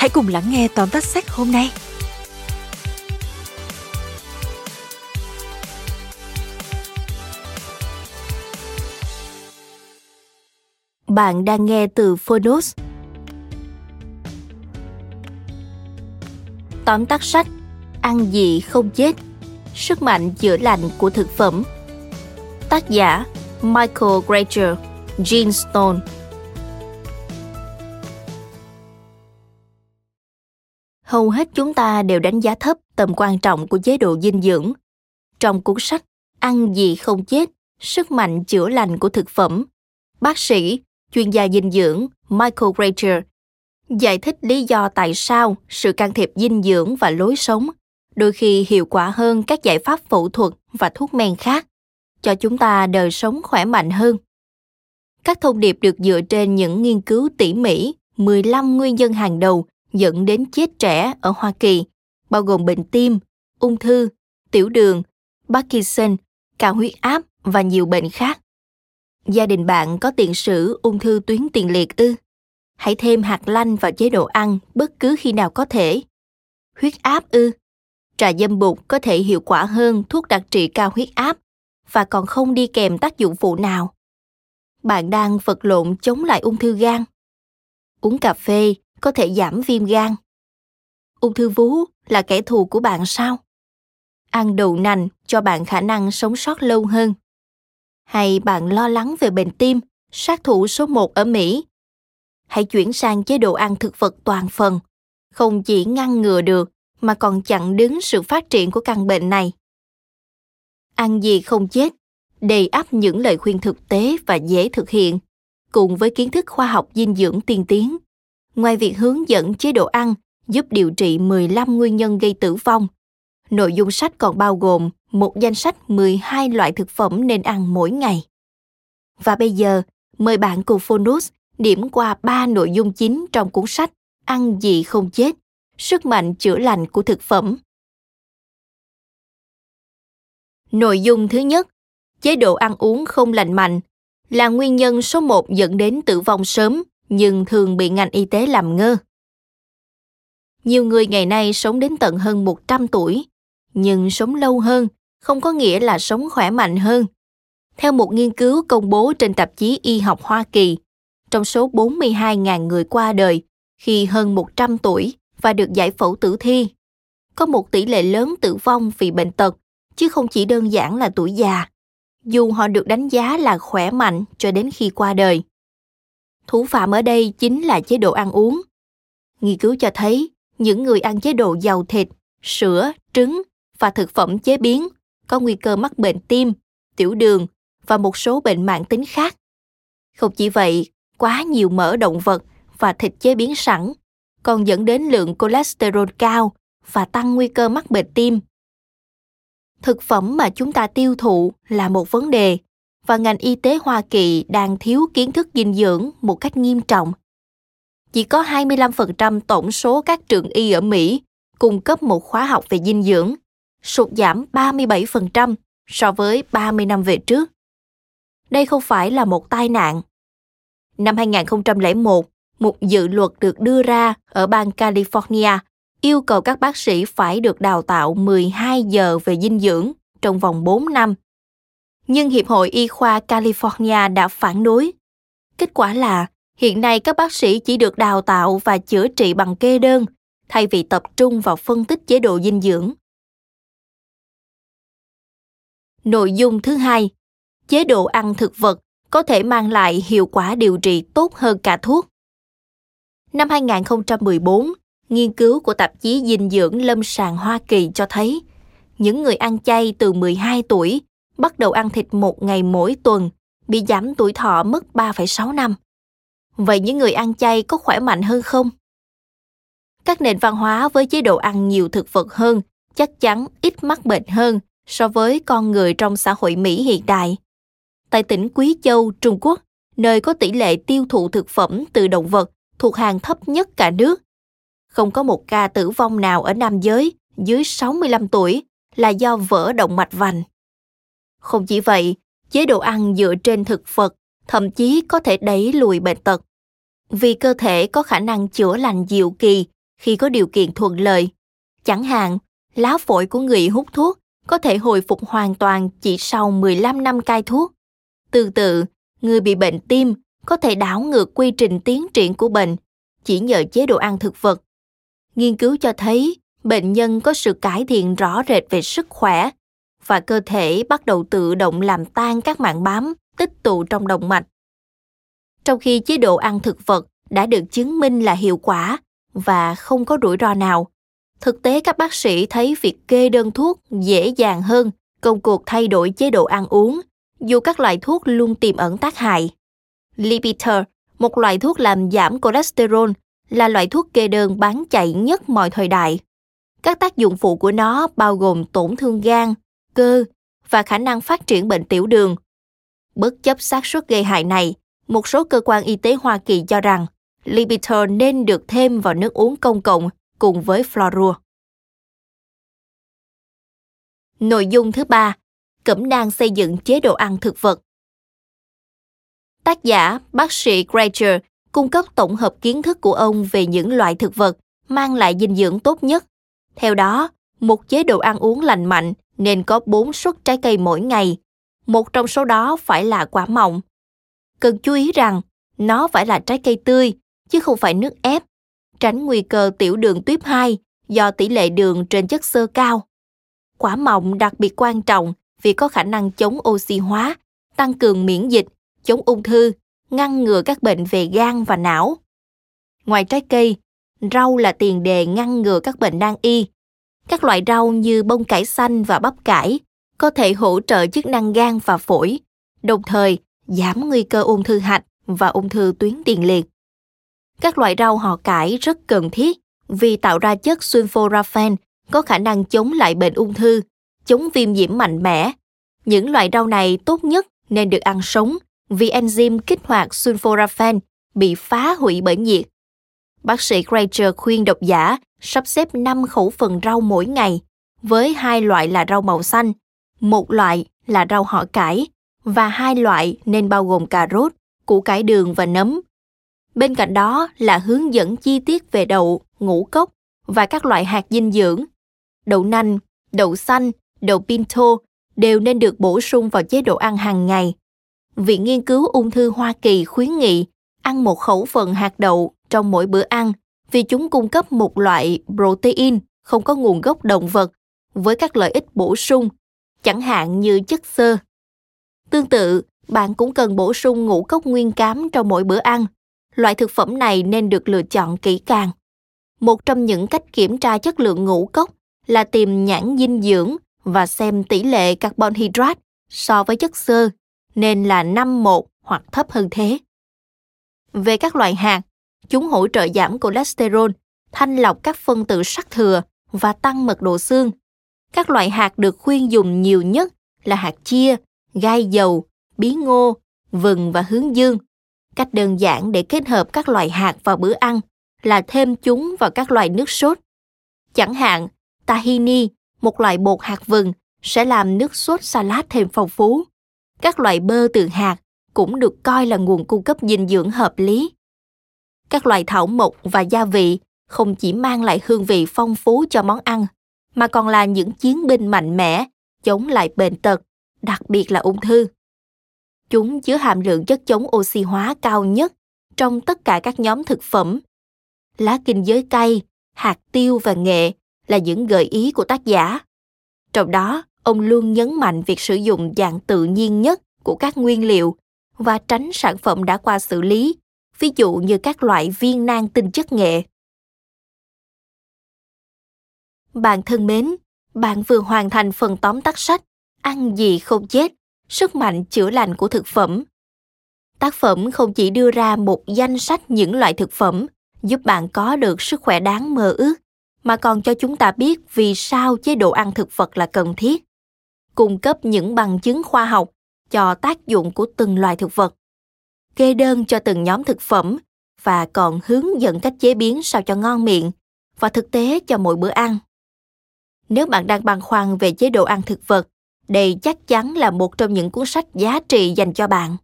hãy cùng lắng nghe tóm tắt sách hôm nay. Bạn đang nghe từ Phonos. Tóm tắt sách, Ăn gì không chết Sức mạnh chữa lành của thực phẩm Tác giả, Michael Granger, Gene Stone Hầu hết chúng ta đều đánh giá thấp tầm quan trọng của chế độ dinh dưỡng. Trong cuốn sách Ăn gì không chết, sức mạnh chữa lành của thực phẩm, bác sĩ, chuyên gia dinh dưỡng Michael Greger giải thích lý do tại sao sự can thiệp dinh dưỡng và lối sống đôi khi hiệu quả hơn các giải pháp phẫu thuật và thuốc men khác cho chúng ta đời sống khỏe mạnh hơn. Các thông điệp được dựa trên những nghiên cứu tỉ mỉ 15 nguyên nhân hàng đầu dẫn đến chết trẻ ở Hoa Kỳ, bao gồm bệnh tim, ung thư, tiểu đường, Parkinson, cao huyết áp và nhiều bệnh khác. Gia đình bạn có tiền sử ung thư tuyến tiền liệt ư? Hãy thêm hạt lanh vào chế độ ăn bất cứ khi nào có thể. Huyết áp ư? Trà dâm bụt có thể hiệu quả hơn thuốc đặc trị cao huyết áp và còn không đi kèm tác dụng phụ nào. Bạn đang vật lộn chống lại ung thư gan. Uống cà phê có thể giảm viêm gan. Ung thư vú là kẻ thù của bạn sao? Ăn đậu nành cho bạn khả năng sống sót lâu hơn. Hay bạn lo lắng về bệnh tim, sát thủ số một ở Mỹ? Hãy chuyển sang chế độ ăn thực vật toàn phần, không chỉ ngăn ngừa được mà còn chặn đứng sự phát triển của căn bệnh này. Ăn gì không chết, đầy ắp những lời khuyên thực tế và dễ thực hiện, cùng với kiến thức khoa học dinh dưỡng tiên tiến. Ngoài việc hướng dẫn chế độ ăn giúp điều trị 15 nguyên nhân gây tử vong, nội dung sách còn bao gồm một danh sách 12 loại thực phẩm nên ăn mỗi ngày. Và bây giờ, mời bạn cùng Phonus điểm qua ba nội dung chính trong cuốn sách Ăn gì không chết, sức mạnh chữa lành của thực phẩm. Nội dung thứ nhất, chế độ ăn uống không lành mạnh là nguyên nhân số một dẫn đến tử vong sớm nhưng thường bị ngành y tế làm ngơ. Nhiều người ngày nay sống đến tận hơn 100 tuổi, nhưng sống lâu hơn không có nghĩa là sống khỏe mạnh hơn. Theo một nghiên cứu công bố trên tạp chí Y học Hoa Kỳ, trong số 42.000 người qua đời khi hơn 100 tuổi và được giải phẫu tử thi, có một tỷ lệ lớn tử vong vì bệnh tật, chứ không chỉ đơn giản là tuổi già, dù họ được đánh giá là khỏe mạnh cho đến khi qua đời. Thủ phạm ở đây chính là chế độ ăn uống. Nghiên cứu cho thấy những người ăn chế độ giàu thịt, sữa, trứng và thực phẩm chế biến có nguy cơ mắc bệnh tim, tiểu đường và một số bệnh mãn tính khác. Không chỉ vậy, quá nhiều mỡ động vật và thịt chế biến sẵn còn dẫn đến lượng cholesterol cao và tăng nguy cơ mắc bệnh tim. Thực phẩm mà chúng ta tiêu thụ là một vấn đề và ngành y tế Hoa Kỳ đang thiếu kiến thức dinh dưỡng một cách nghiêm trọng. Chỉ có 25% tổng số các trường y ở Mỹ cung cấp một khóa học về dinh dưỡng, sụt giảm 37% so với 30 năm về trước. Đây không phải là một tai nạn. Năm 2001, một dự luật được đưa ra ở bang California yêu cầu các bác sĩ phải được đào tạo 12 giờ về dinh dưỡng trong vòng 4 năm. Nhưng Hiệp hội Y khoa California đã phản đối. Kết quả là hiện nay các bác sĩ chỉ được đào tạo và chữa trị bằng kê đơn, thay vì tập trung vào phân tích chế độ dinh dưỡng. Nội dung thứ hai, chế độ ăn thực vật có thể mang lại hiệu quả điều trị tốt hơn cả thuốc. Năm 2014, nghiên cứu của tạp chí dinh dưỡng lâm sàng Hoa Kỳ cho thấy những người ăn chay từ 12 tuổi bắt đầu ăn thịt một ngày mỗi tuần bị giảm tuổi thọ mất 3,6 năm. Vậy những người ăn chay có khỏe mạnh hơn không? Các nền văn hóa với chế độ ăn nhiều thực vật hơn chắc chắn ít mắc bệnh hơn so với con người trong xã hội Mỹ hiện đại. Tại tỉnh Quý Châu, Trung Quốc, nơi có tỷ lệ tiêu thụ thực phẩm từ động vật thuộc hàng thấp nhất cả nước, không có một ca tử vong nào ở nam giới dưới 65 tuổi là do vỡ động mạch vành. Không chỉ vậy, chế độ ăn dựa trên thực vật thậm chí có thể đẩy lùi bệnh tật. Vì cơ thể có khả năng chữa lành diệu kỳ khi có điều kiện thuận lợi. Chẳng hạn, lá phổi của người hút thuốc có thể hồi phục hoàn toàn chỉ sau 15 năm cai thuốc. Tương tự, người bị bệnh tim có thể đảo ngược quy trình tiến triển của bệnh chỉ nhờ chế độ ăn thực vật. Nghiên cứu cho thấy bệnh nhân có sự cải thiện rõ rệt về sức khỏe và cơ thể bắt đầu tự động làm tan các mạng bám tích tụ trong động mạch. Trong khi chế độ ăn thực vật đã được chứng minh là hiệu quả và không có rủi ro nào, thực tế các bác sĩ thấy việc kê đơn thuốc dễ dàng hơn công cuộc thay đổi chế độ ăn uống dù các loại thuốc luôn tiềm ẩn tác hại. Lipitor, một loại thuốc làm giảm cholesterol, là loại thuốc kê đơn bán chạy nhất mọi thời đại. Các tác dụng phụ của nó bao gồm tổn thương gan, cơ và khả năng phát triển bệnh tiểu đường. Bất chấp xác suất gây hại này, một số cơ quan y tế Hoa Kỳ cho rằng Lipitor nên được thêm vào nước uống công cộng cùng với fluorua. Nội dung thứ ba, Cẩm nang xây dựng chế độ ăn thực vật. Tác giả bác sĩ Granger cung cấp tổng hợp kiến thức của ông về những loại thực vật mang lại dinh dưỡng tốt nhất. Theo đó, một chế độ ăn uống lành mạnh nên có 4 suất trái cây mỗi ngày. Một trong số đó phải là quả mọng. Cần chú ý rằng nó phải là trái cây tươi chứ không phải nước ép, tránh nguy cơ tiểu đường tuyếp 2 do tỷ lệ đường trên chất xơ cao. Quả mọng đặc biệt quan trọng vì có khả năng chống oxy hóa, tăng cường miễn dịch, chống ung thư, ngăn ngừa các bệnh về gan và não. Ngoài trái cây, rau là tiền đề ngăn ngừa các bệnh nan y. Các loại rau như bông cải xanh và bắp cải có thể hỗ trợ chức năng gan và phổi, đồng thời giảm nguy cơ ung thư hạch và ung thư tuyến tiền liệt. Các loại rau họ cải rất cần thiết vì tạo ra chất sulforaphane có khả năng chống lại bệnh ung thư, chống viêm nhiễm mạnh mẽ. Những loại rau này tốt nhất nên được ăn sống vì enzyme kích hoạt sulforaphane bị phá hủy bởi nhiệt. Bác sĩ Granger khuyên độc giả sắp xếp 5 khẩu phần rau mỗi ngày, với hai loại là rau màu xanh, một loại là rau họ cải và hai loại nên bao gồm cà rốt, củ cải đường và nấm. Bên cạnh đó là hướng dẫn chi tiết về đậu, ngũ cốc và các loại hạt dinh dưỡng. Đậu nành, đậu xanh, đậu pinto đều nên được bổ sung vào chế độ ăn hàng ngày. Viện Nghiên cứu Ung thư Hoa Kỳ khuyến nghị ăn một khẩu phần hạt đậu trong mỗi bữa ăn vì chúng cung cấp một loại protein không có nguồn gốc động vật với các lợi ích bổ sung, chẳng hạn như chất xơ. Tương tự, bạn cũng cần bổ sung ngũ cốc nguyên cám trong mỗi bữa ăn. Loại thực phẩm này nên được lựa chọn kỹ càng. Một trong những cách kiểm tra chất lượng ngũ cốc là tìm nhãn dinh dưỡng và xem tỷ lệ carbon hydrate so với chất xơ nên là 5-1 hoặc thấp hơn thế. Về các loại hạt, chúng hỗ trợ giảm cholesterol, thanh lọc các phân tử sắt thừa và tăng mật độ xương. Các loại hạt được khuyên dùng nhiều nhất là hạt chia, gai dầu, bí ngô, vừng và hướng dương. Cách đơn giản để kết hợp các loại hạt vào bữa ăn là thêm chúng vào các loại nước sốt. Chẳng hạn, tahini, một loại bột hạt vừng, sẽ làm nước sốt salad thêm phong phú. Các loại bơ từ hạt cũng được coi là nguồn cung cấp dinh dưỡng hợp lý. Các loại thảo mộc và gia vị không chỉ mang lại hương vị phong phú cho món ăn, mà còn là những chiến binh mạnh mẽ chống lại bệnh tật, đặc biệt là ung thư. Chúng chứa hàm lượng chất chống oxy hóa cao nhất trong tất cả các nhóm thực phẩm. Lá kinh giới cay, hạt tiêu và nghệ là những gợi ý của tác giả. Trong đó, ông luôn nhấn mạnh việc sử dụng dạng tự nhiên nhất của các nguyên liệu và tránh sản phẩm đã qua xử lý, ví dụ như các loại viên nang tinh chất nghệ. Bạn thân mến, bạn vừa hoàn thành phần tóm tắt sách Ăn gì không chết, sức mạnh chữa lành của thực phẩm. Tác phẩm không chỉ đưa ra một danh sách những loại thực phẩm giúp bạn có được sức khỏe đáng mơ ước, mà còn cho chúng ta biết vì sao chế độ ăn thực vật là cần thiết. Cung cấp những bằng chứng khoa học cho tác dụng của từng loài thực vật. Kê đơn cho từng nhóm thực phẩm và còn hướng dẫn cách chế biến sao cho ngon miệng và thực tế cho mỗi bữa ăn. Nếu bạn đang băn khoăn về chế độ ăn thực vật, đây chắc chắn là một trong những cuốn sách giá trị dành cho bạn.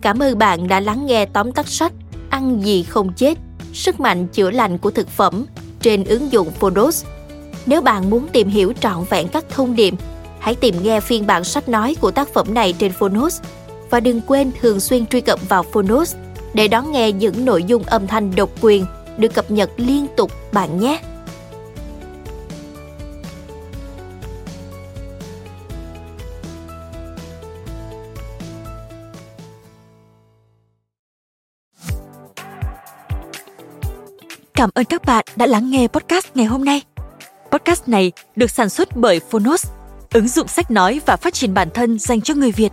Cảm ơn bạn đã lắng nghe tóm tắt sách Ăn gì không chết, sức mạnh chữa lành của thực phẩm trên ứng dụng Phonos. Nếu bạn muốn tìm hiểu trọn vẹn các thông điệp, hãy tìm nghe phiên bản sách nói của tác phẩm này trên Phonos và đừng quên thường xuyên truy cập vào Phonos để đón nghe những nội dung âm thanh độc quyền được cập nhật liên tục bạn nhé. Cảm ơn các bạn đã lắng nghe podcast ngày hôm nay. Podcast này được sản xuất bởi Phonos, ứng dụng sách nói và phát triển bản thân dành cho người Việt.